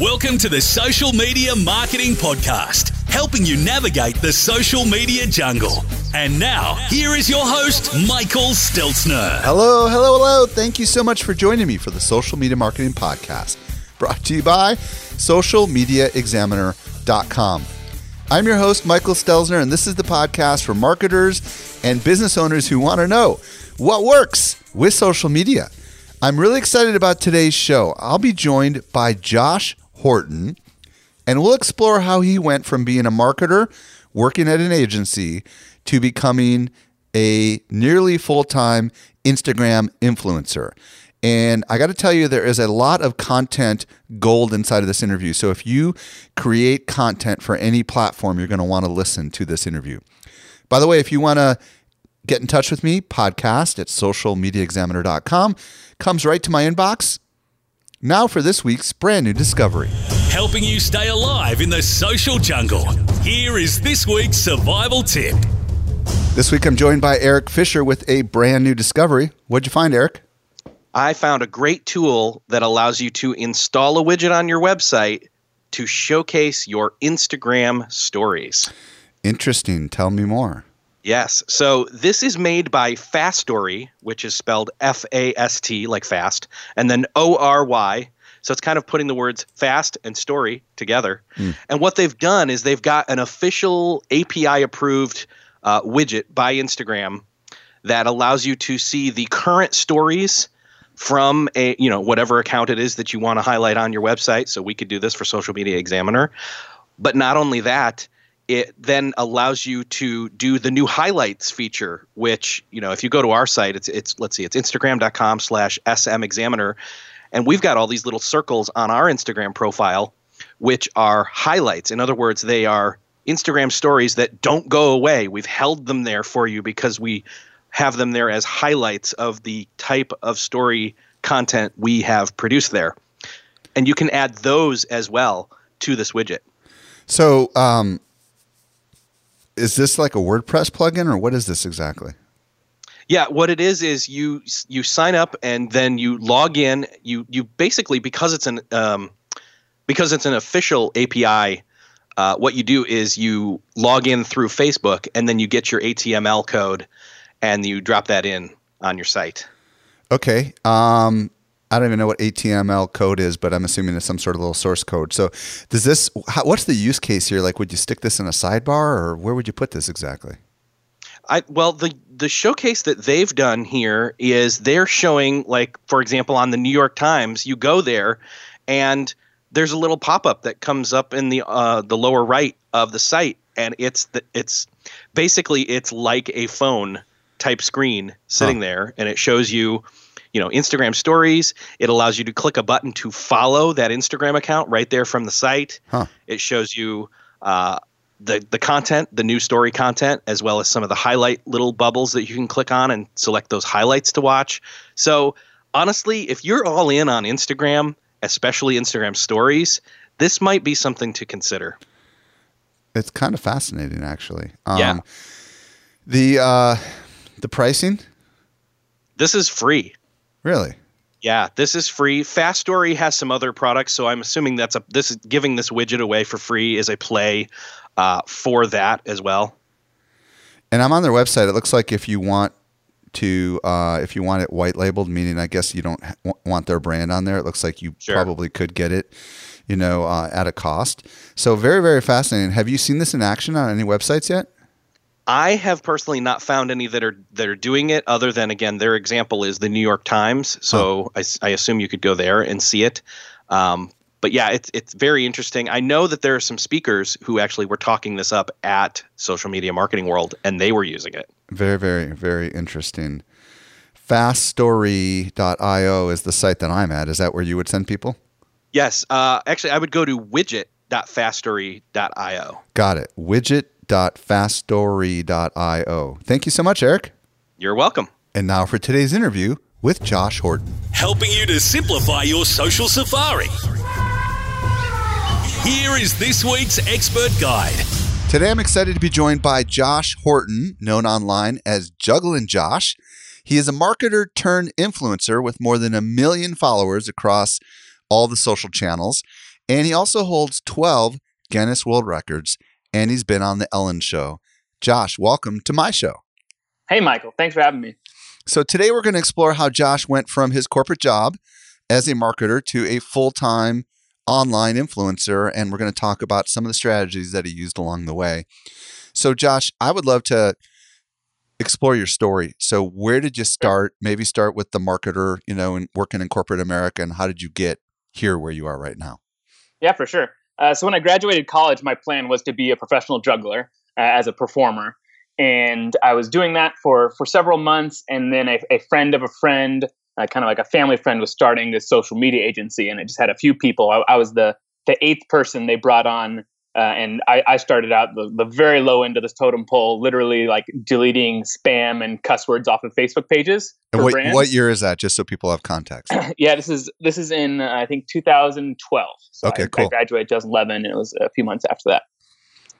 Welcome to the Social Media Marketing Podcast, helping you navigate the social media jungle. And now, here is your host, Michael Stelzner. Hello, hello, hello. Thank you so much for joining me for the Social Media Marketing Podcast, brought to you by socialmediaexaminer.com. I'm your host, Michael Stelzner, and this is the podcast for marketers and business owners who want to know what works with social media. I'm really excited about today's show. I'll be joined by Josh Horton, and we'll explore how he went from being a marketer working at an agency to becoming a nearly full time Instagram influencer. And I got to tell you, there is a lot of content gold inside of this interview. So if you create content for any platform, you're going to want to listen to this interview. By the way, if you want to get in touch with me, podcast at socialmediaexaminer.com comes right to my inbox. Now for this week's brand new discovery. Helping you stay alive in the social jungle. Here is this week's survival tip. This week I'm joined by Eric Fisher with a brand new discovery. What'd you find, Eric? I found a great tool that allows you to install a widget on your website to showcase your Instagram stories. Interesting. Tell me more. Yes. So this is made by Fastory, which is spelled F A S T, like fast, and then O R Y. So it's kind of putting the words fast and story together. And what they've done is they've got an official API approved uh, widget by Instagram that allows you to see the current stories from a you know whatever account it is that you want to highlight on your website so we could do this for social media examiner but not only that it then allows you to do the new highlights feature which you know if you go to our site it's it's let's see it's instagram.com slash sm examiner. And we've got all these little circles on our instagram profile which are highlights. In other words they are instagram stories that don't go away. We've held them there for you because we have them there as highlights of the type of story content we have produced there. And you can add those as well to this widget. So, um, is this like a WordPress plugin or what is this exactly? Yeah, what it is is you you sign up and then you log in. You you basically because it's an um, because it's an official API. Uh, what you do is you log in through Facebook and then you get your HTML code and you drop that in on your site. Okay. Um, I don't even know what HTML code is, but I'm assuming it's some sort of little source code. So, does this? How, what's the use case here? Like, would you stick this in a sidebar, or where would you put this exactly? I well the the showcase that they've done here is they're showing like for example on the New York Times you go there and there's a little pop-up that comes up in the uh, the lower right of the site and it's the, it's basically it's like a phone type screen sitting Huh. there and it shows you you know Instagram stories it allows you to click a button to follow that Instagram account right there from the site Huh. it shows you uh, the the content, the new story content, as well as some of the highlight little bubbles that you can click on and select those highlights to watch. So honestly, if you're all in on Instagram, especially Instagram stories, this might be something to consider. It's kind of fascinating, actually. Um, Yeah. The uh, the pricing, This is free. Really? Yeah, this is free. Fastory has some other products, so I'm assuming that's a this is giving this widget away for free is a play uh, for that as well. And I'm on their website. It looks like if you want to, uh, if you want it white labeled, meaning I guess you don't ha- want their brand on there, it looks like you Sure. probably could get it, you know, uh, at a cost. So very, very fascinating. Have you seen this in action on any websites yet? I have personally not found any that are that are doing it. Other than again, their example is the New York Times. So I assume you could go there and see it. Um, but yeah, it's it's very interesting. I know that there are some speakers who actually were talking this up at Social Media Marketing World, and they were using it. Very, very, very interesting. Fastory.io is the site that I'm at. Is that where you would send people? Yes, uh, actually, I would go to widget.fastory.io. Got it. Widget.fastory.io. Thank you so much, Eric. You're welcome. And now for today's interview with Josh Horton. helping you to simplify your social safari. Here is this week's expert guide. Today I'm excited to be joined by Josh Horton, known online as Jugglin' Josh. He is a marketer turned influencer with more than a million followers across all the social channels. And he also holds 12 Guinness World Records, and he's been on The Ellen Show. Josh, welcome to my show. Hey, Michael. Thanks for having me. So, today we're going to explore how Josh went from his corporate job as a marketer to a full time online influencer. And we're going to talk about some of the strategies that he used along the way. So, Josh, I would love to explore your story. So, where did you start? Maybe start with the marketer, you know, and working in corporate America, and how did you get here where you are right now? Yeah, for sure. Uh, so, when I graduated college, my plan was to be a professional juggler uh, as a performer, and I was doing that for for several months. And then a, a friend of a friend, uh, kind of like a family friend, was starting this social media agency, and it just had a few people. I, I was the the eighth person they brought on uh, and I, I, started out the, the very low end of this totem pole, literally like deleting spam and cuss words off of Facebook pages. And what, what, year is that? Just so people have context. yeah, this is this is in uh, I think 2012. So okay, I, cool. I graduated 2011, and it was a few months after that.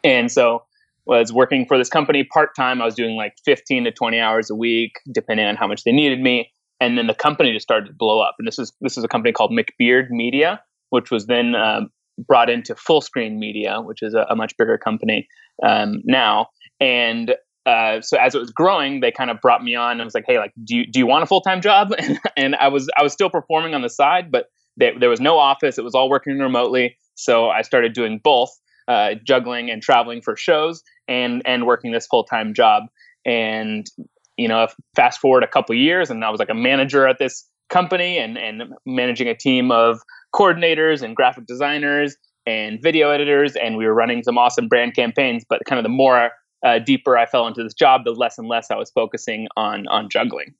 And so was working for this company part time. I was doing like 15 to 20 hours a week, depending on how much they needed me. And then the company just started to blow up. And this is this is a company called McBeard Media, which was then um, brought into Fullscreen Media, which is a, a much bigger company um, now. And uh, so as it was growing, they kind of brought me on and was like, "Hey, like, do you do you want a full time job?" and I was I was still performing on the side, but they, there was no office; it was all working remotely. So I started doing both, uh, juggling and traveling for shows, and and working this full time job. And you know, fast forward a couple years, and I was like a manager at this company and and managing a team of coordinators and graphic designers and video editors, and we were running some awesome brand campaigns. But kind of the more uh, deeper I fell into this job, the less and less I was focusing on on juggling.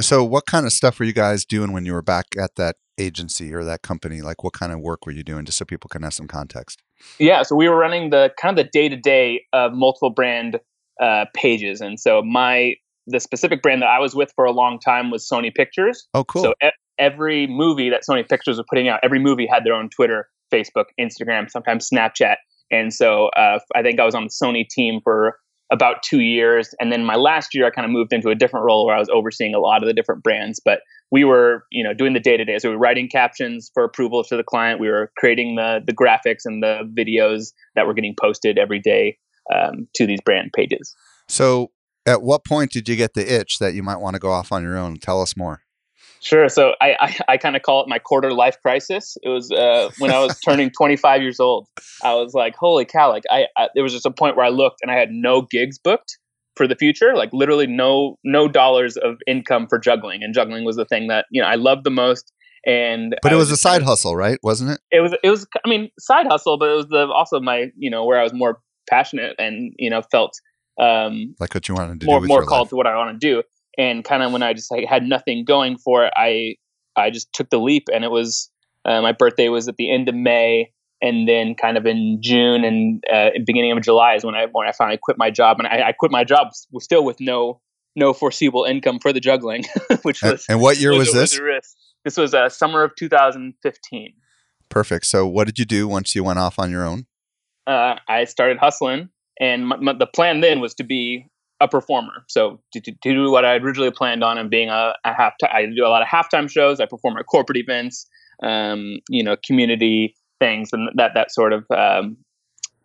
So, what kind of stuff were you guys doing when you were back at that agency or that company? Like, what kind of work were you doing, just so people can have some context? Yeah, so we were running the kind of the day to day of multiple brand uh, pages, and so my the specific brand that I was with for a long time was Sony Pictures. Oh, cool. So e- every movie that Sony Pictures was putting out, every movie had their own Twitter, Facebook, Instagram, sometimes Snapchat. And so uh, I think I was on the Sony team for about two years. And then my last year, I kind of moved into a different role where I was overseeing a lot of the different brands. But we were, you know, doing the day to day. So we were writing captions for approval to the client. We were creating the the graphics and the videos that were getting posted every day um, to these brand pages. So at what point did you get the itch that you might want to go off on your own? Tell us more. Sure. So I, I, I kind of call it my quarter life crisis. It was uh, when I was turning 25 years old. I was like, holy cow! Like I, I, there was just a point where I looked and I had no gigs booked for the future. Like literally no no dollars of income for juggling, and juggling was the thing that you know I loved the most. And but it was, was a side hustle, right? Wasn't it? It was. It was. I mean, side hustle, but it was the also my you know where I was more passionate and you know felt um, like what you wanted to more, do more called life. to what I want to do. And kind of when I just like, had nothing going for it, I I just took the leap, and it was uh, my birthday was at the end of May, and then kind of in June and uh, beginning of July is when I when I finally quit my job, and I, I quit my job still with no no foreseeable income for the juggling, which was and, and what year was, was this? Was this was uh, summer of 2015. Perfect. So, what did you do once you went off on your own? Uh, I started hustling and my, my, the plan then was to be a performer. So to, to, to do what I originally planned on and being a, a half, I do a lot of halftime shows. I perform at corporate events, um, you know, community things, and that that sort of um,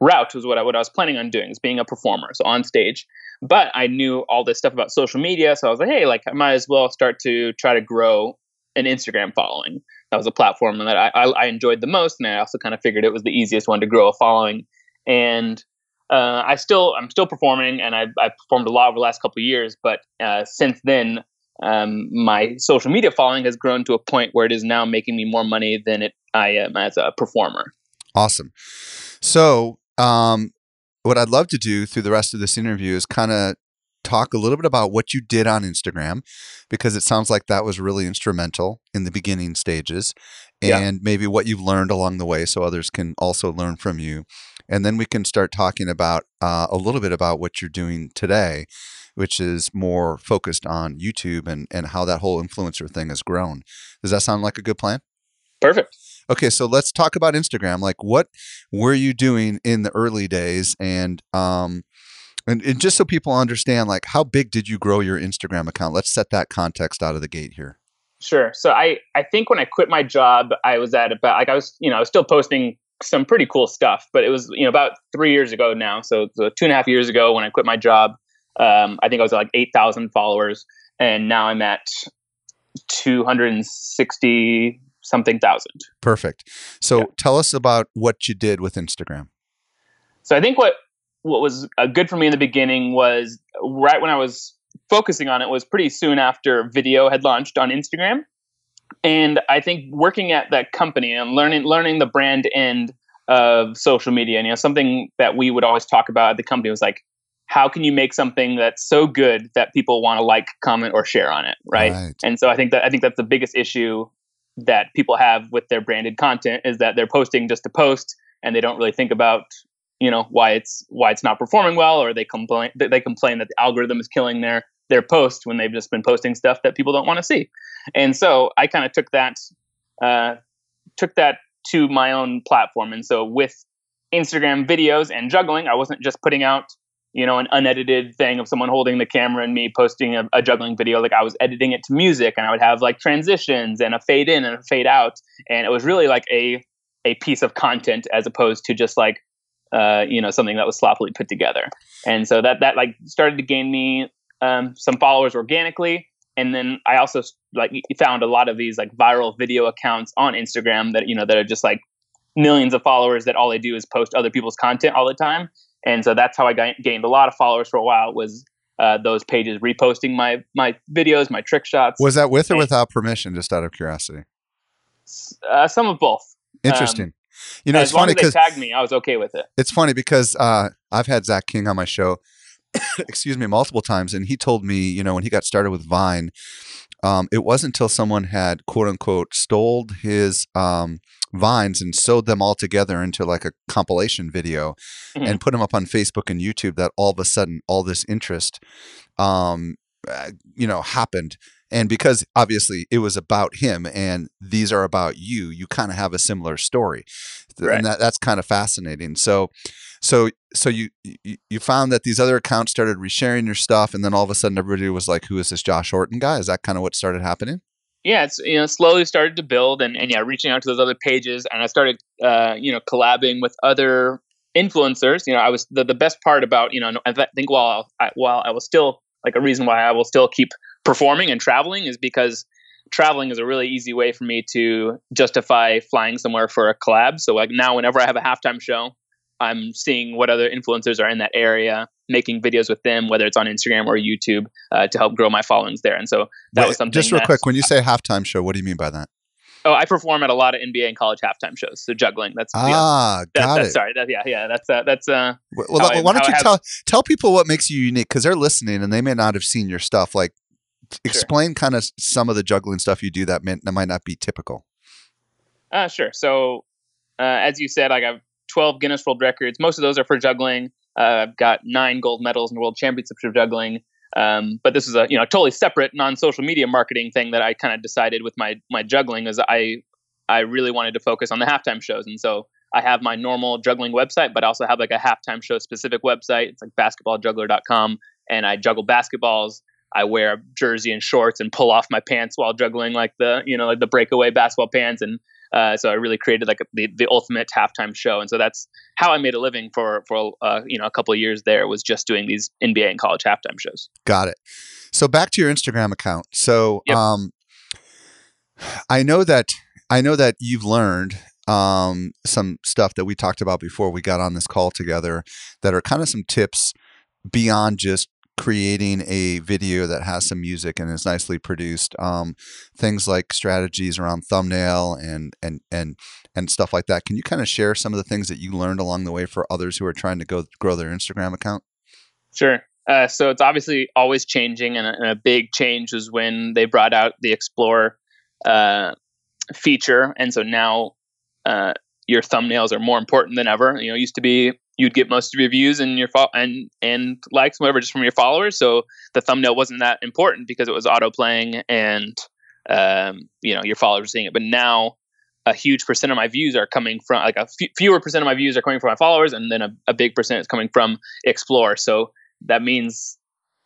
route was what I what I was planning on doing, is being a performer, so on stage. But I knew all this stuff about social media, so I was like, hey, like I might as well start to try to grow an Instagram following. That was a platform that I, I, I enjoyed the most, and I also kind of figured it was the easiest one to grow a following. And uh, I still I'm still performing, and I I performed a lot over the last couple of years. But uh, since then, um, my social media following has grown to a point where it is now making me more money than it I am as a performer. Awesome. So, um, what I'd love to do through the rest of this interview is kind of talk a little bit about what you did on Instagram because it sounds like that was really instrumental in the beginning stages and yeah. maybe what you've learned along the way so others can also learn from you. And then we can start talking about uh, a little bit about what you're doing today, which is more focused on YouTube and, and how that whole influencer thing has grown. Does that sound like a good plan? Perfect. Okay, so let's talk about Instagram. Like, what were you doing in the early days, and um, and, and just so people understand, like, how big did you grow your Instagram account? Let's set that context out of the gate here. Sure. So I I think when I quit my job, I was at about like I was you know I was still posting some pretty cool stuff. But it was you know about three years ago now, so, so two and a half years ago when I quit my job. Um, I think I was at like eight thousand followers, and now I'm at two hundred and sixty something thousand. Perfect. So Yeah. tell us about what you did with Instagram. So I think what what was uh, good for me in the beginning was right when I was focusing on it was pretty soon after video had launched on Instagram, and I think working at that company and learning learning the brand end of social media. And you know, something that we would always talk about at the company was like, how can you make something that's so good that people want to like, comment, or share on it, right? Right. And so I think that I think that's the biggest issue that people have with their branded content is that they're posting just to post and they don't really think about you know why it's why it's not performing well or they complain they they complain that the algorithm is killing their their post when they've just been posting stuff that people don't want to see and so i kind of took that uh, took that to my own platform. And so with instagram videos and juggling i wasn't just putting out you know an unedited thing of someone holding the camera and me posting a, a juggling video. Like i was editing it to music and i would have like transitions and a fade in and a fade out. And it was really like a a piece of content as opposed to just like uh, you know something that was sloppily put together. And so that that like started to gain me um, some followers organically and then i also like found a lot of these like viral video accounts on instagram that you know that are just like millions of followers that all they do is post other people's content all the time and so that's how i got, gained a lot of followers for a while was uh, those pages reposting my my videos my trick shots Was that with or without permission? Just out of curiosity. uh, some of both Interesting. you know, as it's long funny they because tagged me i was okay with it it's funny because uh, I've had Zach King on my show, excuse me, multiple times, and he told me, you know, when he got started with Vine, um, it wasn't until someone had quote unquote stole his um, vines and sewed them all together into like a compilation video Mhm. and put them up on Facebook and YouTube that all of a sudden all this interest, um, uh, you know, happened. And because obviously it was about him and these are about you, you kind of have a similar story. Right. And that, that's kind of fascinating. So, so, so you, you found that these other accounts started resharing your stuff, and then all of a sudden everybody was like, "Who is this Josh Horton guy?" Is that kind of what started happening? yeah, it's you know slowly started to build, and, and yeah, reaching out to those other pages, and I started uh, you know collabing with other influencers. You know, I was the, the best part about you know I think while I, while I was still like a reason why I will still keep performing and traveling is because traveling is a really easy way for me to justify flying somewhere for a collab. So like now, whenever I have a halftime show, I'm seeing what other influencers are in that area, making videos with them, whether it's on Instagram or YouTube, uh, to help grow my followings there. And so that Wait, was something. Just real that- quick, when you say halftime show, what do you mean by that? Oh, I perform at a lot of NBA and college halftime shows. So juggling. That's Ah, that- got that's it. sorry. That, yeah, yeah. That's uh, that's uh. Well, well, I- why don't you have- tell tell people what makes you unique because they're listening and they may not have seen your stuff. Like, explain kind of some of the juggling stuff you do that, may, that might not be typical. Uh, sure. So, uh, as you said, like I got 12 Guinness World Records. Most of those are for juggling. Uh, I've got nine gold medals in the World Championships of juggling. Um, but this is a you know totally separate non-social media marketing thing that I kind of decided with my my juggling is I I really wanted to focus on the halftime shows, and so I have my normal juggling website, but I also have like a halftime show specific website. It's like basketballjuggler.com, and I juggle basketballs. I wear a jersey and shorts and pull off my pants while juggling like the you know like the breakaway basketball pants and uh, so I really created like a, the the ultimate halftime show and so that's how I made a living for for uh, you know a couple of years there was just doing these NBA and college halftime shows. Got it. So back to your Instagram account. So Yep. um, I know that I know that you've learned um, some stuff that we talked about before we got on this call together that are kind of some tips beyond just creating a video that has some music and is nicely produced um, things like strategies around thumbnail and and and and stuff like that can you kind of share some of the things that you learned along the way for others who are trying to go grow their instagram account Sure. Uh, so it's obviously always changing, and a, and a big change was when they brought out the Explore uh, feature, and so now uh, your thumbnails are more important than ever. You know, used to be you'd get most of your views and your fo- and and likes, whatever, just from your followers. So the thumbnail wasn't that important because it was auto playing, and um, you know your followers were seeing it. But now a huge percent of my views are coming from like a f- fewer percent of my views are coming from my followers, and then a, a big percent is coming from Explore. So that means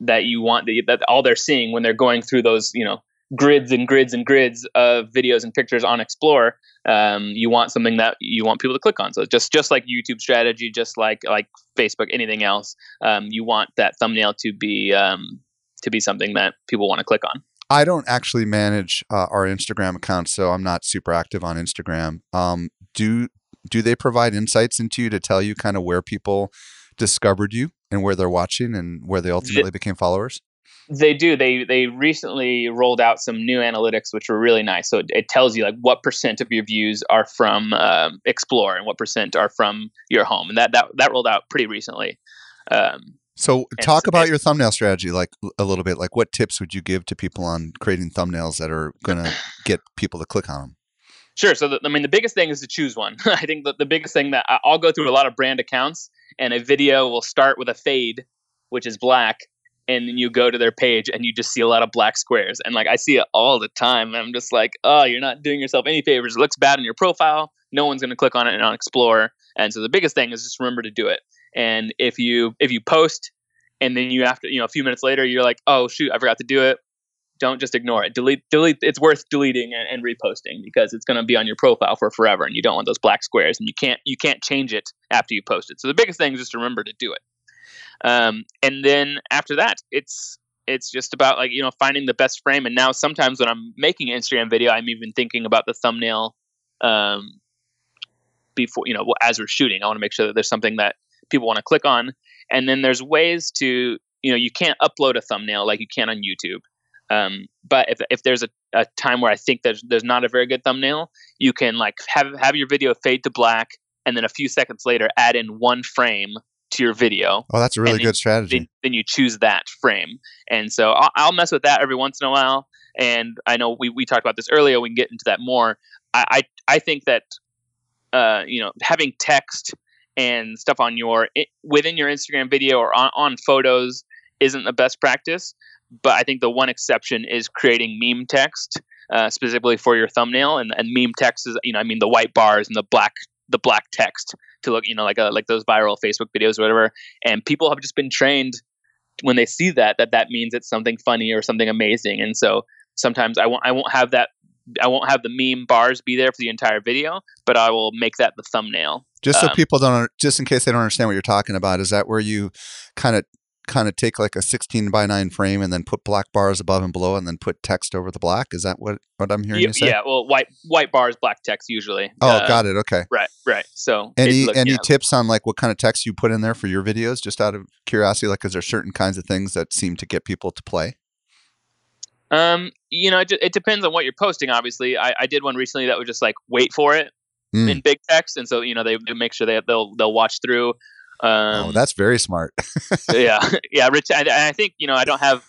that you want the, that all they're seeing when they're going through those you know grids and grids and grids of videos and pictures on Explore, um, you want something that you want people to click on. So just just like YouTube strategy, just like like Facebook, anything else, um, you want that thumbnail to be um, to be something that people want to click on. I don't actually manage uh, our Instagram account, so I'm not super active on Instagram. Um, do do they provide insights into you to tell you kind of where people discovered you and where they're watching and where they ultimately became followers? They do. They they recently rolled out some new analytics, which were really nice. So it, it tells you like what percent of your views are from um, Explore and what percent are from your home, and that that that rolled out pretty recently. Um, so talk about your thumbnail strategy, like a little bit. Like what tips would you give to people on creating thumbnails that are going to get people to click on them? Sure. So the, I mean, the biggest thing is to choose one. I think that the biggest thing that I'll go through a lot of brand accounts, and a video will start with a fade, which is black, and then you go to their page and you just see a lot of black squares. And like i see it all the time. And i'm just like oh you're not doing yourself any favors. It looks bad in your profile. No one's going to click on it and on explore. And so the biggest thing is just remember to do it. And if you if you post and then you have to you know a few minutes later you're like oh shoot i forgot to do it. Don't just ignore it. Delete delete it's worth deleting and, and reposting because it's going to be on your profile for forever and you don't want those black squares and you can't you can't change it after you post it. So the biggest thing is just remember to do it um, and then after that, it's it's just about like you know finding the best frame. And now sometimes when I'm making an Instagram video, I'm even thinking about the thumbnail um, before you know as we're shooting. I want to make sure that there's something that people want to click on. And then there's ways to you know you can't upload a thumbnail like you can on YouTube. Um, but if, if there's a, a time where I think there's there's not a very good thumbnail, you can like have have your video fade to black, and then a few seconds later add in one frame to your video. Oh, that's a really good strategy. Then, then, you choose that frame. And so I'll, I'll, mess with that every once in a while. And I know we, we talked about this earlier. We can get into that more. I, I, I think that, uh, you know, having text and stuff on your, within your Instagram video or on, on photos isn't the best practice. But I think the one exception is creating meme text. Uh, specifically for your thumbnail and, and meme text is you know I mean the white bars and the black the black text to look, you know, like a, like those viral Facebook videos or whatever. And people have just been trained when they see that that that means it's something funny or something amazing. And so sometimes I won't I won't have that I won't have the meme bars be there for the entire video, but I will make that the thumbnail. Just so um, people don't, just in case they don't understand what you're talking about, is that where you kind of kind of take like a 16 by 9 frame and then put black bars above and below and then put text over the black? Is that what what i'm hearing yeah, you say? yeah well white white bars black text usually. Oh uh, got it okay. right right so any any yeah. tips on like what kind of text you put in there for your videos just out of curiosity like is there certain kinds of things that seem to get people to play? Um you know it, it depends on what you're posting obviously. I, I did one recently that was just like wait for it mm. in big text and so you know they, they make sure they, they'll they'll watch through um, oh, that's very smart. yeah, yeah. Rich, I, I think you know I don't have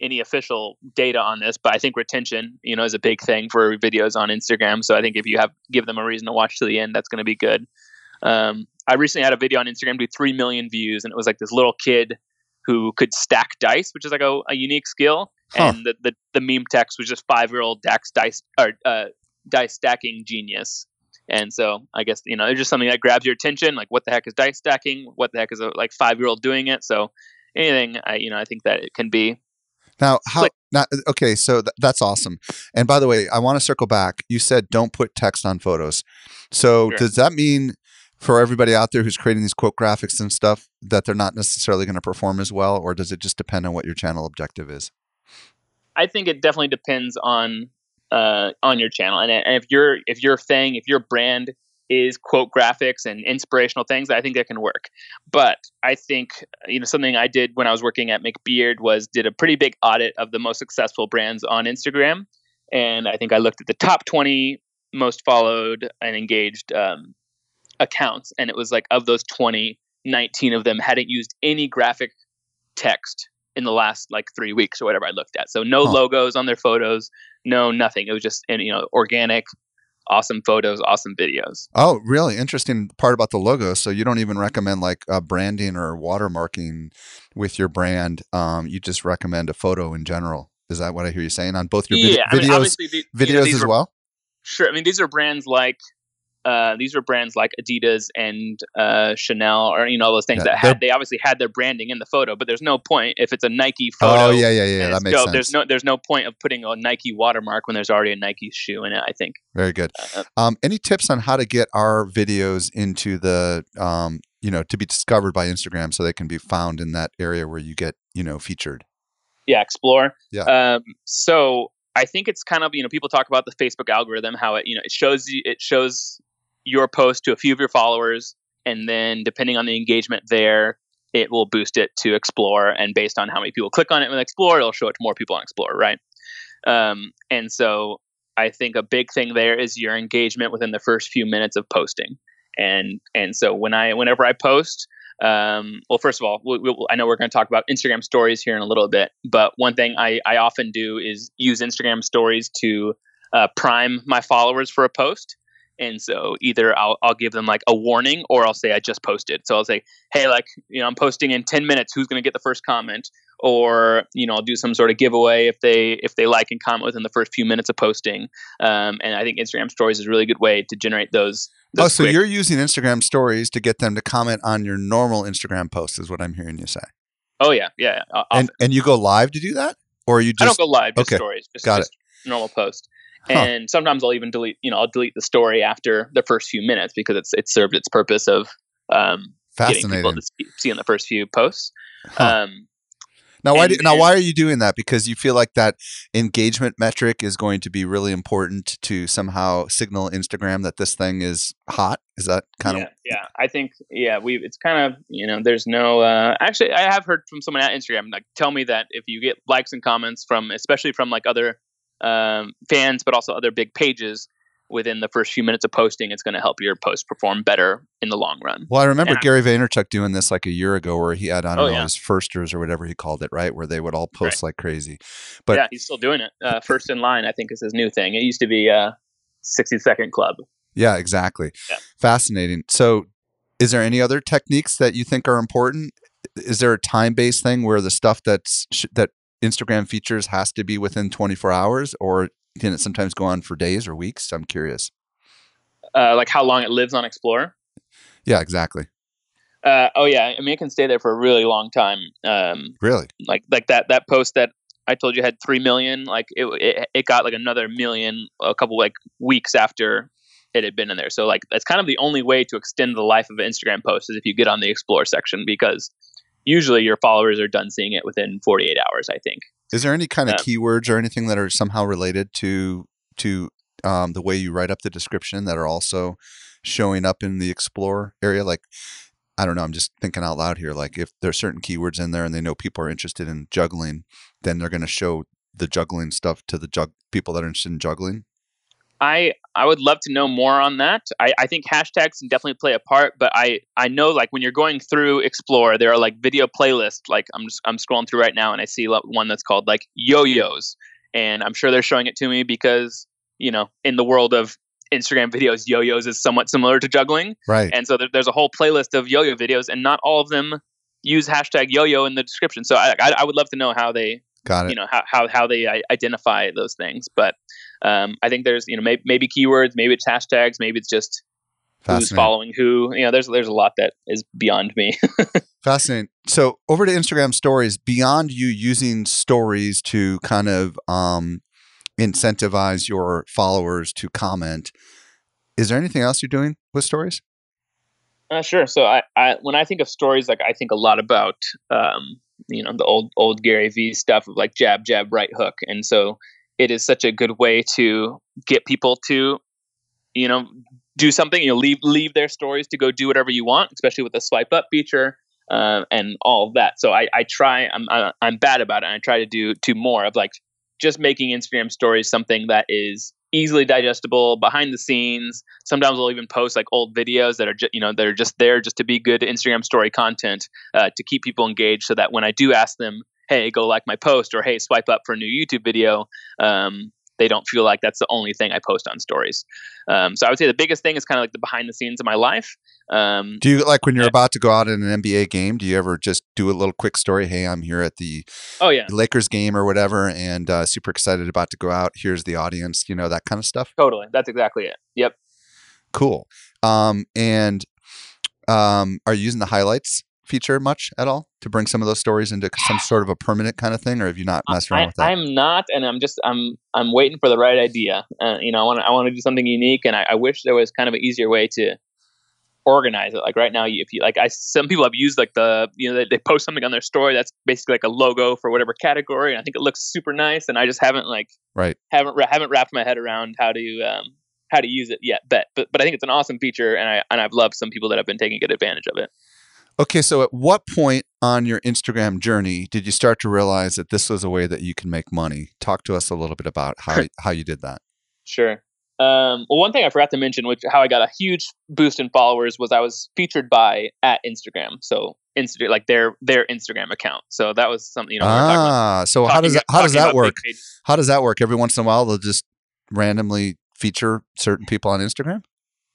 any official data on this, but I think retention, you know, is a big thing for videos on Instagram. So I think if you have give them a reason to watch to the end, that's going to be good. Um, I recently had a video on Instagram do three million views, and it was like this little kid who could stack dice, which is like a, a unique skill. Huh. And the, the, the meme text was just five year old Dax dice or uh, dice stacking genius. And so I guess you know it's just something that grabs your attention. Like what the heck is dice stacking? What the heck is a like five year old doing it? So anything, I you know I think that it can be. Now how? Now, uh, okay, so th- that's awesome. And by the way, I want to circle back. You said don't put text on photos. So sure. does that mean for everybody out there who's creating these quote graphics and stuff that they're not necessarily going to perform as well, or does it just depend on what your channel objective is? I think it definitely depends on uh, on your channel. And, and if your if your thing, if your brand is quote graphics and inspirational things, I think that can work. But I think you know something I did when I was working at McBeard was did a pretty big audit of the most successful brands on Instagram, and I think I looked at the top twenty most followed and engaged um, accounts, and it was like of those 20, 19 of them hadn't used any graphic text in the last like three weeks or whatever I looked at. So no huh. logos on their photos, no nothing. It was just you know organic, awesome photos, awesome videos. Oh, really interesting part about the logo. So you don't even recommend like uh, branding or watermarking with your brand. Um, you just recommend a photo in general. Is that what I hear you saying on both your vid- yeah, videos, I mean, the, videos you know, as are, well? Sure. I mean, these are brands like uh, these were brands like Adidas and uh, Chanel, or you know all those things Yeah, that had they obviously had their branding in the photo, but there's no point if it's a Nike photo. Oh yeah, yeah, yeah. That makes dope, sense. There's no there's no point of putting a Nike watermark when there's already a Nike shoe in it. I think. Very good. Uh, Um, any tips on how to get our videos into the, um, you know, to be discovered by Instagram so they can be found in that area where you get, you know, featured? yeah explore Yeah. um so i think it's kind of you know people talk about the facebook algorithm how it you know it shows you it shows your post to a few of your followers and then depending on the engagement there it will boost it to explore and based on how many people click on it with explore it'll show it to more people on explore right um and so i think a big thing there is your engagement within the first few minutes of posting and and so when i whenever i post um, well, first of all, we, we, I know we're going to talk about Instagram stories here in a little bit, but one thing I, I often do is use Instagram stories to uh, prime my followers for a post. And so either I'll, I'll give them like a warning or I'll say I just posted. So I'll say, hey, like, you know, I'm posting in 10 minutes. Who's going to get the first comment? Or, you know, I'll do some sort of giveaway if they if they like and comment within the first few minutes of posting. Um, and I think Instagram stories is a really good way to generate those. Oh, so quick- you're using Instagram stories to get them to comment on your normal Instagram post, is what I'm hearing you say. Oh yeah, yeah. uh, And and you go live to do that, or you just. I don't go live, just okay. stories, just, Got just normal post. Huh. And sometimes I'll even delete, you know, I'll delete the story after the first few minutes because it's it served its purpose of um, getting people fascinating? to see, see in the first few posts. Huh. Um, Now, why? and- Do, now, why are you doing that? Because you feel like that engagement metric is going to be really important to somehow signal Instagram that this thing is hot. Is that kind yeah, of yeah, I think yeah, we it's kind of you know, there's no uh, actually I have heard from someone at Instagram like tell me that if you get likes and comments from especially from like other um, fans, but also other big pages within the first few minutes of posting, it's going to help your post perform better in the long run. Well, I remember Yeah. Gary Vaynerchuk doing this like a year ago, where he had I don't Oh, know yeah. his firsters or whatever he called it, right? Where they would all post like crazy. But- yeah, he's still doing it. Uh, first in line, I think, is his new thing. It used to be uh, 60 second club. Yeah, exactly. Yeah. Fascinating. So, is there any other techniques that you think are important? Is there a time based thing where the stuff that's sh- that Instagram features has to be within 24 hours, or can it sometimes go on for days or weeks? I'm curious. Uh, like how long it lives on Explorer. Yeah, exactly. Uh, oh yeah, I mean it can stay there for a really long time. Um, Really? like like that that post that I told you had three million. Like it, it it got like another million a couple like weeks after it had been in there. So like that's kind of the only way to extend the life of an Instagram post is if you get on the Explore section because usually your followers are done seeing it within 48 hours. I think. Is there any kind of Yeah. keywords or anything that are somehow related to to um, the way you write up the description that are also showing up in the explore area? Like, I don't know. I'm just thinking out loud here. Like, if there's certain keywords in there and they know people are interested in juggling, then they're going to show the juggling stuff to the jug people that are interested in juggling. I I would love to know more on that. I, I think hashtags can definitely play a part, but I I know like when you're going through Explore, there are like video playlists. Like I'm just, I'm scrolling through right now and I see one that's called like yo-yos, and I'm sure they're showing it to me because you know in the world of Instagram videos, yo-yos is somewhat similar to juggling, Right. and so there, there's a whole playlist of yo-yo videos, and not all of them use hashtag yo-yo in the description. So I I, I would love to know how they Got it. you know how how, how they identify those things but um, i think there's you know maybe, maybe keywords maybe it's hashtags maybe it's just who's following who. You know there's there's a lot that is beyond me. Fascinating. So over to Instagram stories, beyond you using stories to kind of um, incentivize your followers to comment, is there anything else you're doing with stories? uh, sure. So I, I when i think of stories like i think a lot about um, you know the old old gary vee stuff of like jab jab right hook. And so it is such a good way to get people to you know do something you know leave leave their stories to go do whatever you want especially with the swipe up feature uh, and all of that. So i, I try I'm, I- I'm bad about it and i try to do to more of like just making instagram stories something that is easily digestible behind the scenes. Sometimes i'll even post like old videos that are just you know that are just there just to be good instagram story content uh, to keep people engaged so that when i do ask them hey go like my post or hey swipe up for a new youtube video um, they don't feel like that's the only thing i post on stories um, so i would say the biggest thing is kind of like the behind the scenes of my life um, Do you like when you're Yeah. about to go out in an NBA game? Do you ever just do a little quick story? Hey, I'm here at the oh yeah Lakers game or whatever, and uh, super excited about to go out. Here's the audience. You know that kind of stuff. totally that's exactly it yep Cool. Um, and um, are you using the highlights feature much at all to bring some of those stories into some sort of a permanent kind of thing, or have you not messed around I, with that? I'm not, and I'm just I'm I'm waiting for the right idea. Uh, you know, I want to I want to do something unique, and I, I wish there was kind of an easier way to organize it. Like right now, if you like, I some people have used like the you know they, they post something on their story that's basically like a logo for whatever category, and I think it looks super nice, and I just haven't like right. haven't haven't wrapped my head around how to um how to use it yet. But but but I think it's an awesome feature, and I and I've loved some people that have been taking good advantage of it. Okay, so at what point on your Instagram journey did you start to realize that this was a way that you can make money? Talk to us a little bit about how how you did that. Sure. Um, well, one thing I forgot to mention, which how I got a huge boost in followers, was I was featured by at Instagram. So Insta, like their their Instagram account. So that was something you know. we talking about- ah, so how does that how does that work? How does that work? Every once in a while, they'll just randomly feature certain people on Instagram.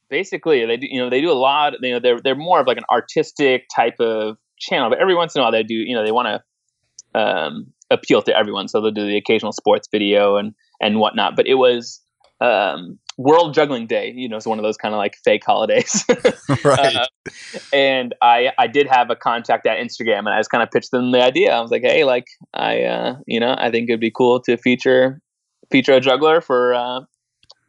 Basically, they do. You know, they do a lot. You know, they're they're more of like an artistic type of channel, but every once in a while they do. You know, they want to um, appeal to everyone, so they'll do the occasional sports video and and whatnot. But it was um, World Juggling Day. You know, it's one of those kind of like fake holidays. right. Uh, and I I did have a contact at Instagram, and I just kind of pitched them the idea. I was like, hey, like I uh, you know I think it'd be cool to feature feature a juggler for uh,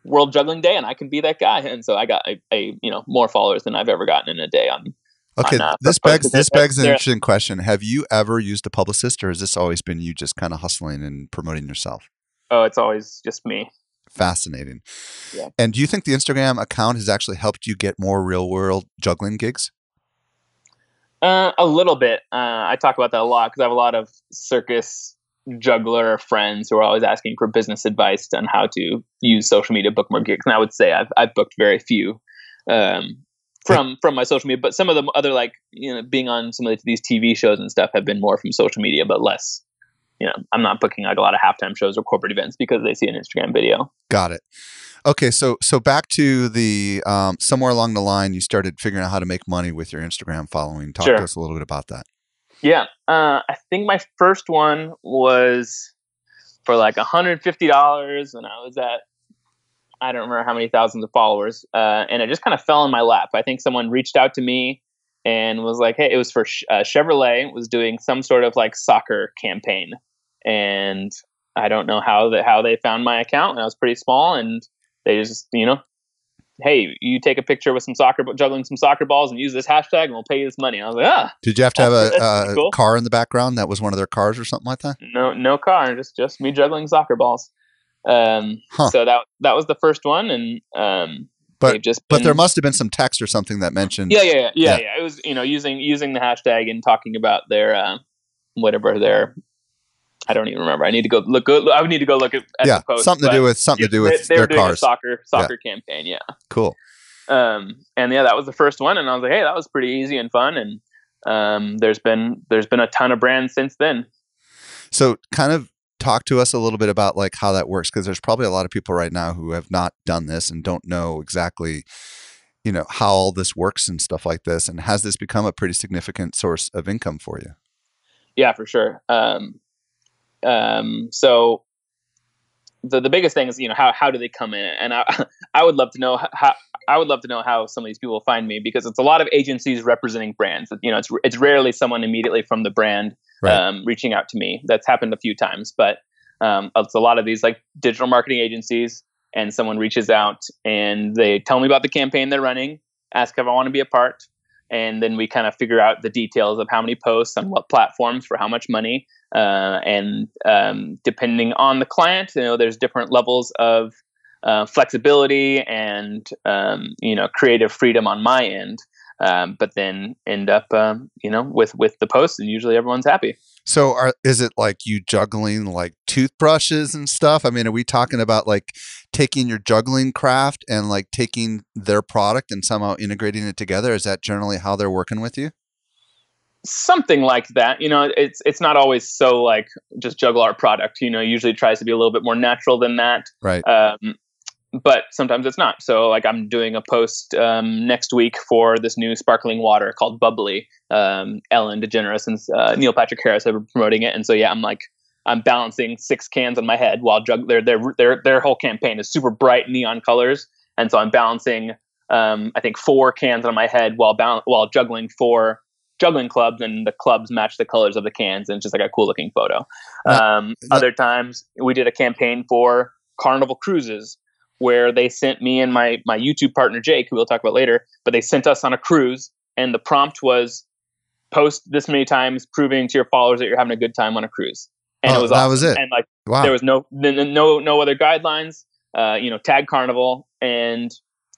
World Juggling Day, and I can be that guy. And so I got a, a you know more followers than I've ever gotten in a day on. okay, on, uh, this begs this begs an interesting question. Have you ever used a publicist, or has this always been you just kind of hustling and promoting yourself? Oh, it's always just me. Fascinating. Yeah. And do you think the Instagram account has actually helped you get more real world juggling gigs? Uh, a little bit. Uh, I talk about that a lot because I have a lot of circus juggler friends who are always asking for business advice on how to use social media to book more gigs. And I would say I've I've booked very few um, from from my social media, but some of the other like you know being on some of these TV shows and stuff have been more from social media, but less. You know, I'm not booking like a lot of halftime shows or corporate events because they see an Instagram video. Got it. Okay, so so back to the um, somewhere along the line, you started figuring out how to make money with your Instagram following. Talk Sure. to us a little bit about that. Yeah, uh, I think my first one was for like $150, and I was at I don't remember how many thousands of followers, uh, and it just kind of fell in my lap. I think someone reached out to me and was like, "Hey, it was for uh, Chevrolet was doing some sort of like soccer campaign, and I don't know how that how they found my account, and I was pretty small, and they just you know." Hey, you take a picture with some soccer, juggling some soccer balls, and use this hashtag, and we'll pay you this money. And I was like, ah, Did you have to have a, That's- that's a cool. car in the background that was one of their cars or something like that? no no car just just me juggling soccer balls um Huh. so that that was the first one and um But- just But there must have been some text or something that mentioned. yeah, yeah yeah yeah Yeah. yeah it was you know using using the hashtag and talking about their uh whatever their I don't even remember. I need to go look. Go, I would need to go look at, at yeah, the post. something to do with something to do they- with they, were their doing a cars. soccer soccer campaign. Yeah. Cool. Um, and yeah, that was the first one, and I was like, hey, that was pretty easy and fun. And um, there's been there's been a ton of brands since then. So, kind of talk to us a little bit about like how that works because there's probably a lot of people right now who have not done this and don't know exactly, you know, how all this works and stuff like this. And has this become a pretty significant source of income for you? Yeah, for sure. Um, um, so the the biggest thing is you know how how do they come in and I I would love to know how I would love to know how some of these people find me because it's a lot of agencies representing brands. You know, it's it's rarely someone immediately from the brand Right. um, reaching out to me. That's happened a few times, but um, it's a lot of these like digital marketing agencies, and someone reaches out and they tell me about the campaign they're running, ask if I want to be a part, and then we kind of figure out the details of how many posts on what platforms for how much money, uh, and um, depending on the client, you know, there's different levels of uh, flexibility and um, you know creative freedom on my end. Um, but then end up, um, you know, with with the posts, and usually everyone's happy. So, are is it like you juggling like toothbrushes and stuff? I mean, are we talking about like taking your juggling craft and like taking their product and somehow integrating it together? Is that generally how they're working with you? something like that. You know, it's it's not always so like just juggle our product. You know, usually it tries to be a little bit more natural than that. Right. Um, but sometimes it's not. So like I'm doing a post um, next week for this new sparkling water called bubly. Um, Ellen DeGeneres and uh, Neil Patrick Harris have been promoting it, and so yeah, I'm like. I'm balancing six cans on my head while jug- their their their their whole campaign is super bright neon colors, and so I'm balancing um, I think four cans on my head while bound, while juggling four juggling clubs, and the clubs match the colors of the cans, and it's just like a cool looking photo. Um, other times, we did a campaign for Carnival Cruises, where they sent me and my my YouTube partner Jake, who we'll talk about later, but they sent us on a cruise, and the prompt was post this many times, proving to your followers that you're having a good time on a cruise. And Oh, it was that awesome. was it. And like Wow. there was no no no other guidelines. Uh, you know, tag Carnival and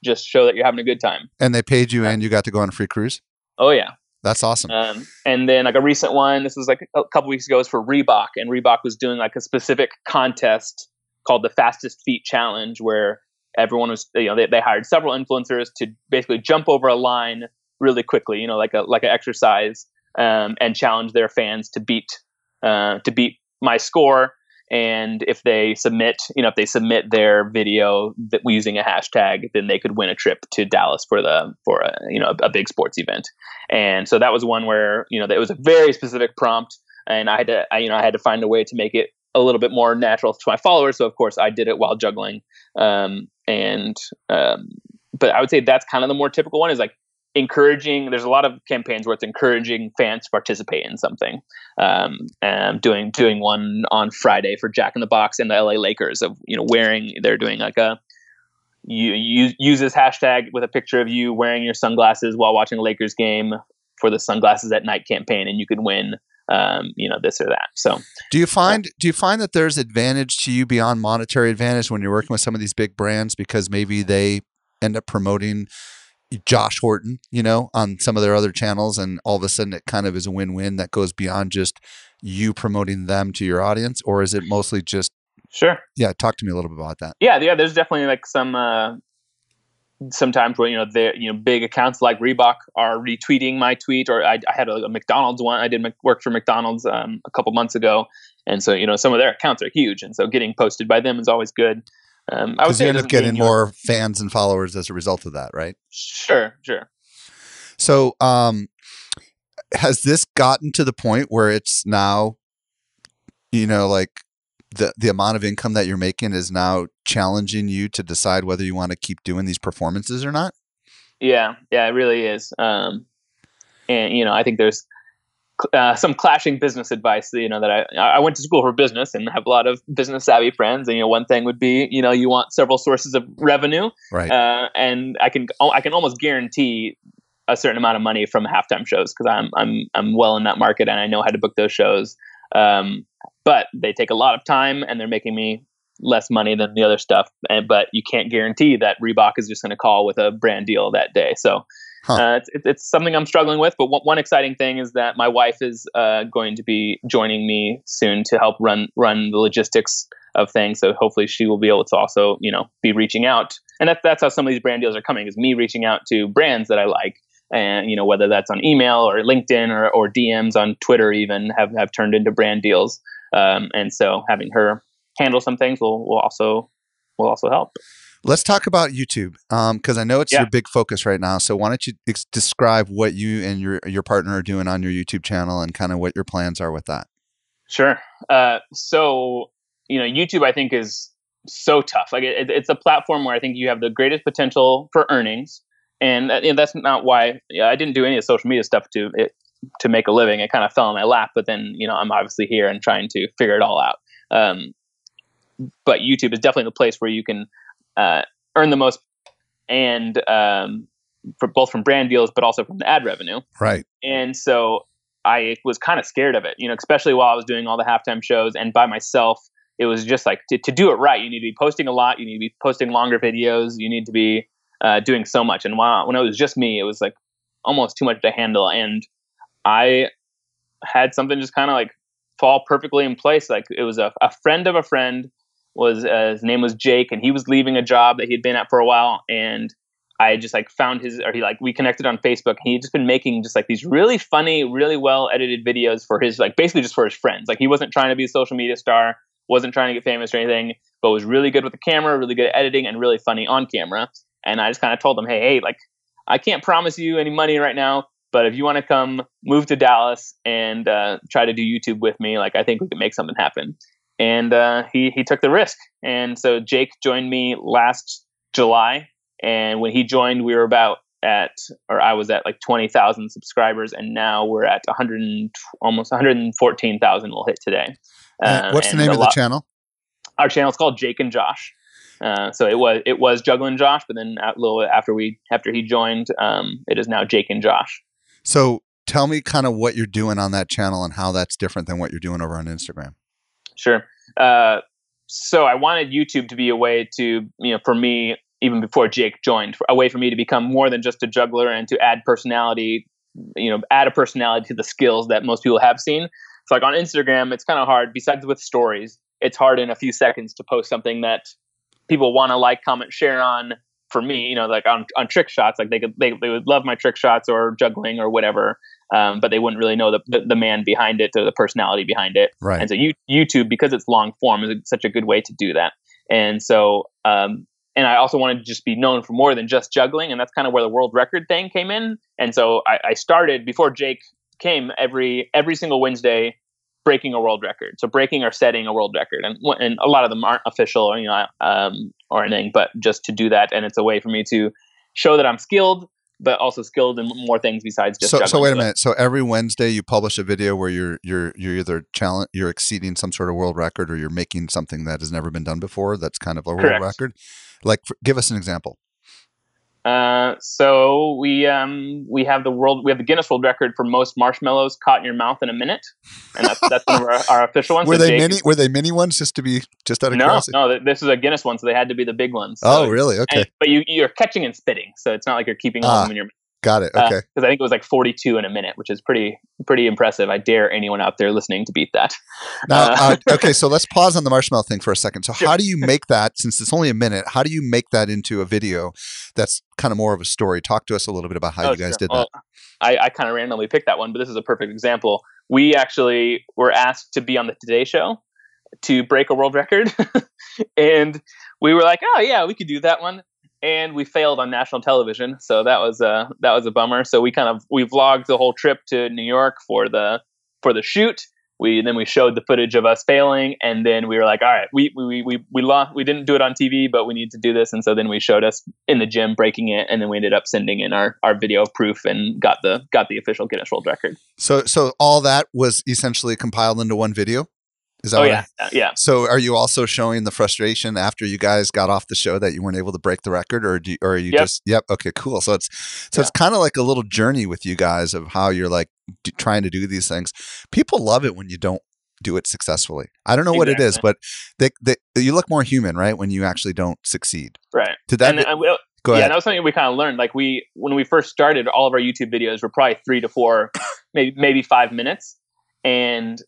just show that you're having a good time. and they paid you and you got to go on a free cruise. Oh yeah. That's awesome. Um, and then like a recent one, this was like a couple weeks ago, was for Reebok, and Reebok was doing like a specific contest called the Fastest Feet Challenge, where everyone was you know they, they hired several influencers to basically jump over a line really quickly, you know, like a like an exercise, um, and challenge their fans to beat uh, to beat my score. And if they submit, you know, if they submit their video that using a hashtag, then they could win a trip to Dallas for the for a you know a, a big sports event. And so that was one where you know it was a very specific prompt, and I had to I, you know I had to find a way to make it a little bit more natural to my followers. So of course I did it while juggling, um, and um, but I would say that's kind of the more typical one is like encouraging. There's a lot of campaigns where it's encouraging fans to participate in something. Um, and doing doing one on Friday for Jack in the Box and the LA Lakers of you know wearing they're doing like a you use use this hashtag with a picture of you wearing your sunglasses while watching a Lakers game for the sunglasses at night campaign, and you could win, um, you know, this or that. So Do you find do you find that there's advantage to you beyond monetary advantage when you're working with some of these big brands because maybe they end up promoting Josh Horton, you know, on some of their other channels and all of a sudden it kind of is a win-win that goes beyond just you promoting them to your audience or is it mostly just sure, yeah, talk to me a little bit about that. yeah, yeah. There's definitely like some uh, sometimes where you know the you know big accounts like Reebok are retweeting my tweet, or I, I had a, a McDonald's one. I did work for McDonald's um, a couple months ago, and so you know some of their accounts are huge, and so getting posted by them is always good. Um, I would you end up getting more fans and followers as a result of that, right? Sure, sure. So, um, has this gotten to the point where it's now, you know, like the the amount of income that you're making is now challenging you to decide whether you want to keep doing these performances or not? Yeah, yeah, it really is. Um, and you know, I think there's uh, some clashing business advice. You know, that I I went to school for business and have a lot of business savvy friends. And you know, one thing would be, you know, you want several sources of revenue, Right. uh, and I can I can almost guarantee a certain amount of money from halftime shows because I'm I'm I'm well in that market and I know how to book those shows. Um, but they take a lot of time and they're making me less money than the other stuff. And but you can't guarantee that Reebok is just going to call with a brand deal that day. So. Huh. Uh, it's, it's- it's something I'm struggling with, but one, one exciting thing is that my wife is uh, going to be joining me soon to help run run the logistics of things. So hopefully she will be able to also, you know, be reaching out. And that's that's how some of these brand deals are coming is me reaching out to brands that I like. And you know, whether that's on email or LinkedIn or, or DMs on Twitter even have, have turned into brand deals. Um, and so having her handle some things will, will also will also help. Let's talk about YouTube because I know it's Yeah. your big focus right now. So why don't you ex- describe what you and your your partner are doing on your YouTube channel and kind of what your plans are with that? Sure. Uh, so you know, YouTube I think is so tough. Like it, it's a platform where I think you have the greatest potential for earnings, and, that, and that's not why yeah, I didn't do any of the social media stuff to it to make a living. It kind of fell in my lap, but then you know I'm obviously here and trying to figure it all out. Um, but YouTube is definitely the place where you can uh, earn the most, and um, for both from brand deals, but also from the ad revenue. Right. And so I was kind of scared of it, you know, especially while I was doing all the halftime shows and by myself. It was just like to, to do it right, you need to be posting a lot, you need to be posting longer videos, you need to be uh, doing so much. And while, when it was just me, it was like almost too much to handle. And I had something just kind of like fall perfectly in place. Like it was a, a friend of a friend was uh, his name was Jake, and he was leaving a job that he'd been at for a while, and I just like found his or he like we connected on Facebook. And he had just been making just like these really funny, really well edited videos for his like basically just for his friends. Like he wasn't trying to be a social media star, wasn't trying to get famous or anything, but was really good with the camera, really good at editing, and really funny on camera. And I just kind of told him, hey, hey, like I can't promise you any money right now, but if you want to come move to Dallas and uh, try to do YouTube with me, like I think we can make something happen. And uh, he he took the risk, and so Jake joined me last July, And when he joined, we were about at, or I was at like 20,000 subscribers, and now we're at 100, almost 114,000 we'll hit today. Uh, Uh, what's the name of the lot- channel? Our channel is called Jake and Josh. Uh, so it was it was Juggling Josh, but then a little after we after he joined, um, it is now Jake and Josh. So tell me kind of what you're doing on that channel and how that's different than what you're doing over on Instagram. Sure. Uh, so I wanted YouTube to be a way to, you know, for me, even before Jake joined, a way for me to become more than just a juggler and to add personality, you know, add a personality to the skills that most people have seen. So like on Instagram, it's kind of hard. Besides with stories, it's hard in a few seconds to post something that people want to like, comment, share on. For me, you know, like on, on trick shots, like they could they, they would love my trick shots or juggling or whatever, um, but they wouldn't really know the, the the man behind it or the personality behind it. Right. And so you, YouTube, because it's long form, is such a good way to do that. And so, um, and I also wanted to just be known for more than just juggling, and that's kind of where the world record thing came in. And so I, I started before Jake came every every single Wednesday breaking a world record. So breaking or setting a world record, and and a lot of them aren't official, or you know, um, or anything, but just to do that, and it's a way for me to show that I'm skilled, but also skilled in more things besides just. So, juggling. so wait a minute. So every Wednesday you publish a video where you're you're you're either challenge you're exceeding some sort of world record or you're making something that has never been done before. That's kind of a world Correct. record. Like, f give us an example. Uh, so we um we have the world we have the Guinness World Record for most marshmallows caught in your mouth in a minute, and that's that's one of our, our official ones. Were So they Jake- many? Were they mini ones? Just to be just out of No, curiosity. no, th- this is a Guinness one, so they had to be the big ones. Oh, really? Okay, and- but you you're catching and spitting, so it's not like you're keeping Ah, them in your got it. Okay. Because Okay. I think it was like 42 in a minute, which is pretty pretty impressive. I dare anyone out there listening to beat that. Now, uh, uh, okay, so let's pause on the marshmallow thing for a second. So, Sure. how do you make that? Since it's only a minute, how do you make that into a video that's kind of more of a story? Talk to us a little bit about how Oh, you guys sure. did Well, I, I kind of randomly picked that one, but this is a perfect example. We actually were asked to be on the Today Show to break a world record, and we were like, "Oh yeah, we could do that one." And we failed on national television, so that was uh, that was a bummer. So we kind of we vlogged the whole trip to New York for the for the shoot. We then we showed the footage of us failing, and then we were like, "All right, we we we we lost. We didn't do it on TV, but we need to do this." And so then we showed us in the gym breaking it, and then we ended up sending in our, our video proof and got the got the official Guinness World Record. So, so all that was essentially compiled into one video. Is that Oh what I- yeah, uh, yeah. So, are you also showing the frustration after you guys got off the show that you weren't able to break the record, or do you, or are you Yep. just yep? Okay, cool. So it's so it's kind of like a little journey with you guys of how you're like d- trying to do these things. People love it when you don't do it successfully. I don't know what it is, but they, they you look more human, right, when you actually don't succeed. Right. Did that? and, we, go yeah, ahead. that was something we kind of learned. Like we when we first started, all of our YouTube videos were probably three to four, maybe maybe five minutes, and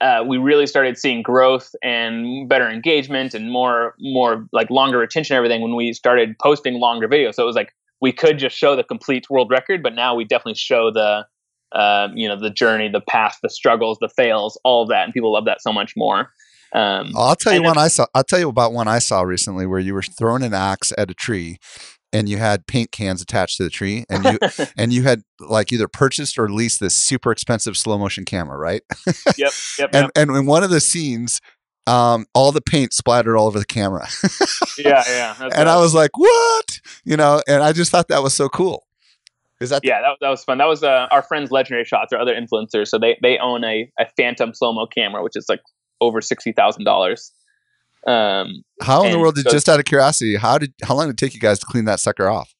uh, we really started seeing growth and better engagement and more more like longer retention and everything when we started posting longer videos. So it was like we could just show the complete world record, but now we definitely show the uh, you know the journey, the path, the struggles, the fails, all of that, and people love that so much more. Um, I'll tell you one I saw. I'll tell you about one I saw recently where you were throwing an axe at a tree, and you had paint cans attached to the tree, and you and you had like either purchased or leased this super expensive slow motion camera, right? yep, yep, And and in one of the scenes, um, all the paint splattered all over the camera, yeah, yeah. And I was like, "What?" You know, and I just thought that was so cool. Is that yeah, that, that was fun. That was uh, our friends Legendary Shots, or other influencers. So they they own a, a Phantom slow mo camera, which is like over sixty thousand dollars. Um, how in the world did so- just out of curiosity? How did how long did it take you guys to clean that sucker off?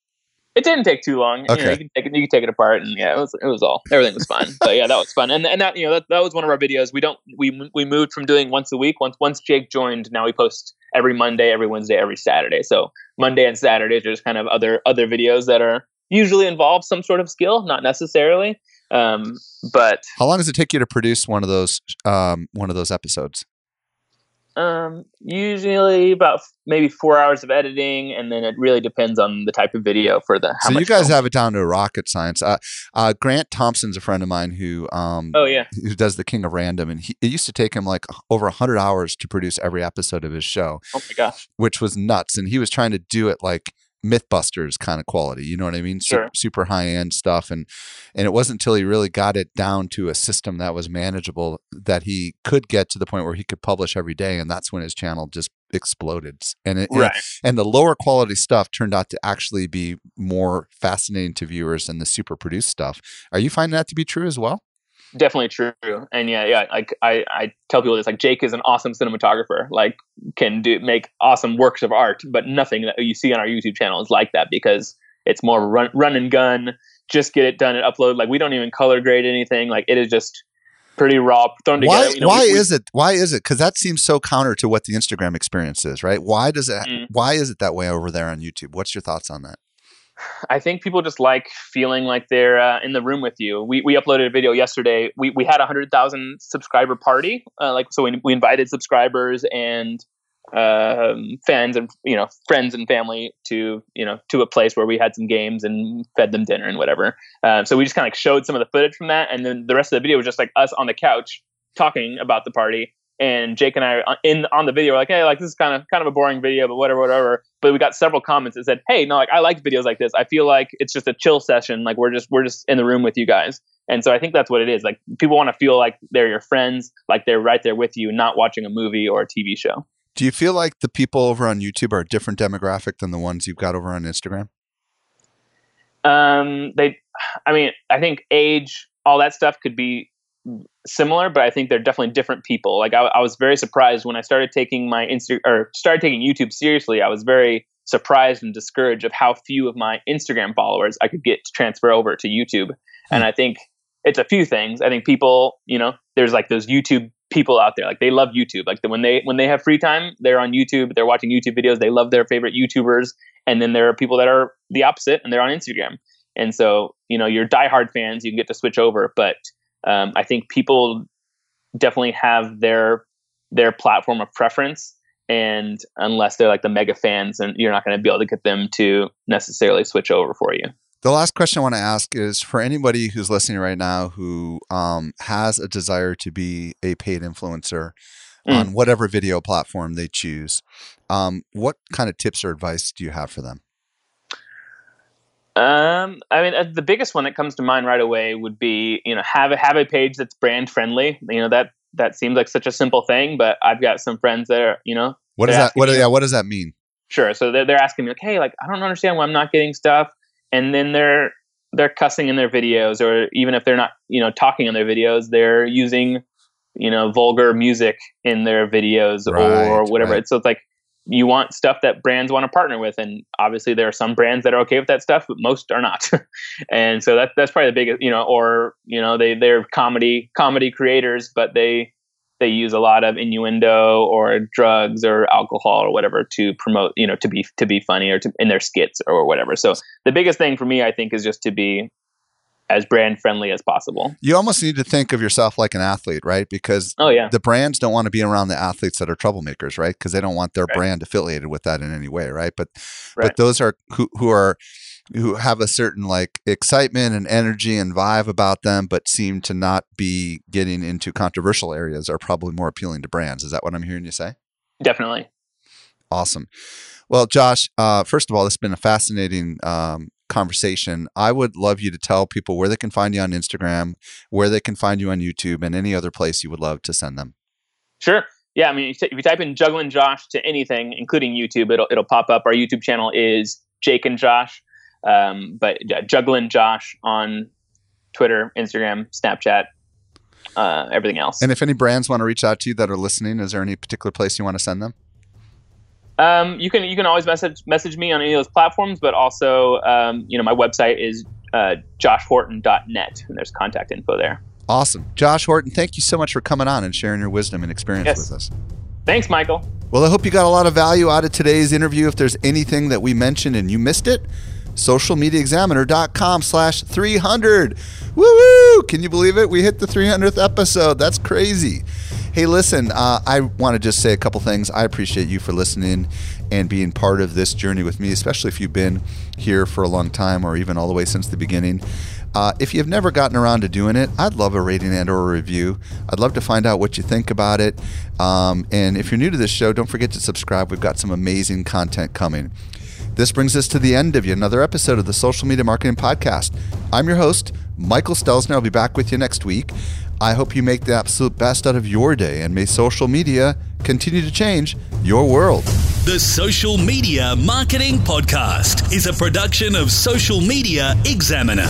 it didn't take too long. You, know, Okay. you, can take it, you can take it apart, and yeah, it was it was all everything was fun. but yeah, that was fun, and and that you know that, that was one of our videos. We don't we we moved from doing once a week. Once once Jake joined, now we post every Monday, every Wednesday, every Saturday. So Monday and Saturdays are just kind of other other videos that are usually involve some sort of skill, not necessarily. Um, but How long does it take you to produce one of those um, one of those episodes? Um, usually about maybe four hours of editing, and then it really depends on the type of video for the. How so you guys film. have it down to rocket science. Uh, uh, Grant Thompson's a friend of mine who um, Oh yeah, who does the King of Random, and he, it used to take him like over hundred hours to produce every episode of his show, oh my gosh, which was nuts. And he was trying to do it like MythBusters kind of quality. You know what I mean? Sure. super high end stuff, and and it wasn't until he really got it down to a system that was manageable that he could get to the point where he could publish every day, and that's when his channel just exploded. And it, and- Right. and the lower quality stuff turned out to actually be more fascinating to viewers than the super produced stuff. Are you finding that to be true as well? Definitely true and yeah yeah like i i tell people this like jake is an awesome cinematographer like can do make awesome works of art but nothing that you see on our youtube channel is like that because it's more run run and gun just get it done and upload like we don't even color grade anything like it is just pretty raw thrown together Why? You know, why we- we- is it? Why is it? Because that seems so counter to what the Instagram experience is, right? Why does it? Mm. Why is it that way over there on YouTube? What's your thoughts on that? I think people just like feeling like they're uh, in the room with you. We, we uploaded a video yesterday. We, we had a hundred thousand subscriber party. Uh, like so, we, we invited subscribers and um, fans and you know friends and family to you know to a place where we had some games and fed them dinner and whatever. Um, so we just kind of showed some of the footage from that, and then the rest of the video was just like us on the couch talking about the party. And Jake and I in on the video, we're like, hey, like this is kind of kind of a boring video, but whatever, whatever. But we got several comments that said, hey, no, like I like videos like this. I feel like it's just a chill session. Like we're just we're just in the room with you guys. And so I think that's what it is. Like people want to feel like they're your friends, like they're right there with you, not watching a movie or a TV show. Do you feel like the people over on YouTube are a different demographic than the ones you've got over on Instagram? Um, they, I mean, I think age, all that stuff could be similar, but I think they're definitely different people. Like I, I was very surprised when I started taking my Insta or started taking YouTube seriously. I was very surprised and discouraged of how few of my Instagram followers I could get to transfer over to YouTube. Hmm. And I think it's a few things. I think people, you know, there's like those YouTube people out there, like they love YouTube. Like the, when they when they have free time, they're on YouTube, they're watching YouTube videos, they love their favorite YouTubers. And then there are people that are the opposite, and they're on Instagram. And so, you know, your diehard fans, you can get to switch over. But um, I think people definitely have their their platform of preference. And unless they're like the mega fans, and you're not going to be able to get them to necessarily switch over for you. The last question I want to ask is for anybody who's listening right now who um, has a desire to be a paid influencer Mm. on whatever video platform they choose. Um, what kind of tips or advice do you have for them? Um, I mean, uh, the biggest one that comes to mind right away would be, you know, have a have a page that's brand friendly. You know, that that seems like such a simple thing, but I've got some friends that are, you know, What does that? What? Yeah. What does that mean? sure. So they're, they're asking me like, hey, like I don't understand why I'm not getting stuff, and then they're they're cussing in their videos, or even if they're not, you know, talking in their videos, they're using, you know, vulgar music in their videos or whatever. right. So it's like you want stuff that brands want to partner with, and obviously there are some brands that are okay with that stuff, but most are not. and so that that's probably the biggest, you know, or you know, they they're comedy comedy creators, but they they use a lot of innuendo or drugs or alcohol or whatever to promote, you know, to be to be funny or to in their skits or whatever. So the biggest thing for me, I think, is just to be as brand friendly as possible. You almost need to think of yourself like an athlete, right? Because Oh yeah, the brands don't want to be around the athletes that are troublemakers, right? Because they don't want their Right. brand affiliated with that in any way, right? But Right. but those are who who are who have a certain like excitement and energy and vibe about them, but seem to not be getting into controversial areas are probably more appealing to brands. Is that what I'm hearing you say? definitely. Awesome. Well, Josh, uh, first of all, this has been a fascinating um, conversation. I would love you to tell people where they can find you on Instagram, where they can find you on YouTube, and any other place you would love to send them. Sure. Yeah, I mean, if you type in Juggling Josh to anything, including YouTube, it'll it'll pop up. Our YouTube channel is Jake and Josh, um, but yeah, Juggling Josh on Twitter, Instagram, Snapchat, uh, everything else. And if any brands want to reach out to you that are listening, is there any particular place you want to send them? Um, you can you can always message message me on any of those platforms, but also um, you know my website is uh, joshhorton.net, and there's contact info there. Awesome. Josh Horton, thank you so much for coming on and sharing your wisdom and experience Yes. with us. Thanks, Michael. Well, I hope you got a lot of value out of today's interview. If there's anything that we mentioned and you missed it, socialmediaexaminer.com slash 300. Woo! Can you believe it? We hit the 300th episode. That's crazy. Hey, listen, uh, I want to just say a couple things. I appreciate you for listening and being part of this journey with me, especially if you've been here for a long time or even all the way since the beginning. Uh, if you've never gotten around to doing it, I'd love a rating and or a review. I'd love to find out what you think about it. Um, and if you're new to this show, don't forget to subscribe. We've got some amazing content coming. This brings us to the end of another episode of the Social Media Marketing Podcast. I'm your host, Michael Stelzner. I'll be back with you next week. I hope you make the absolute best out of your day and may social media continue to change your world. The Social Media Marketing Podcast is a production of Social Media Examiner.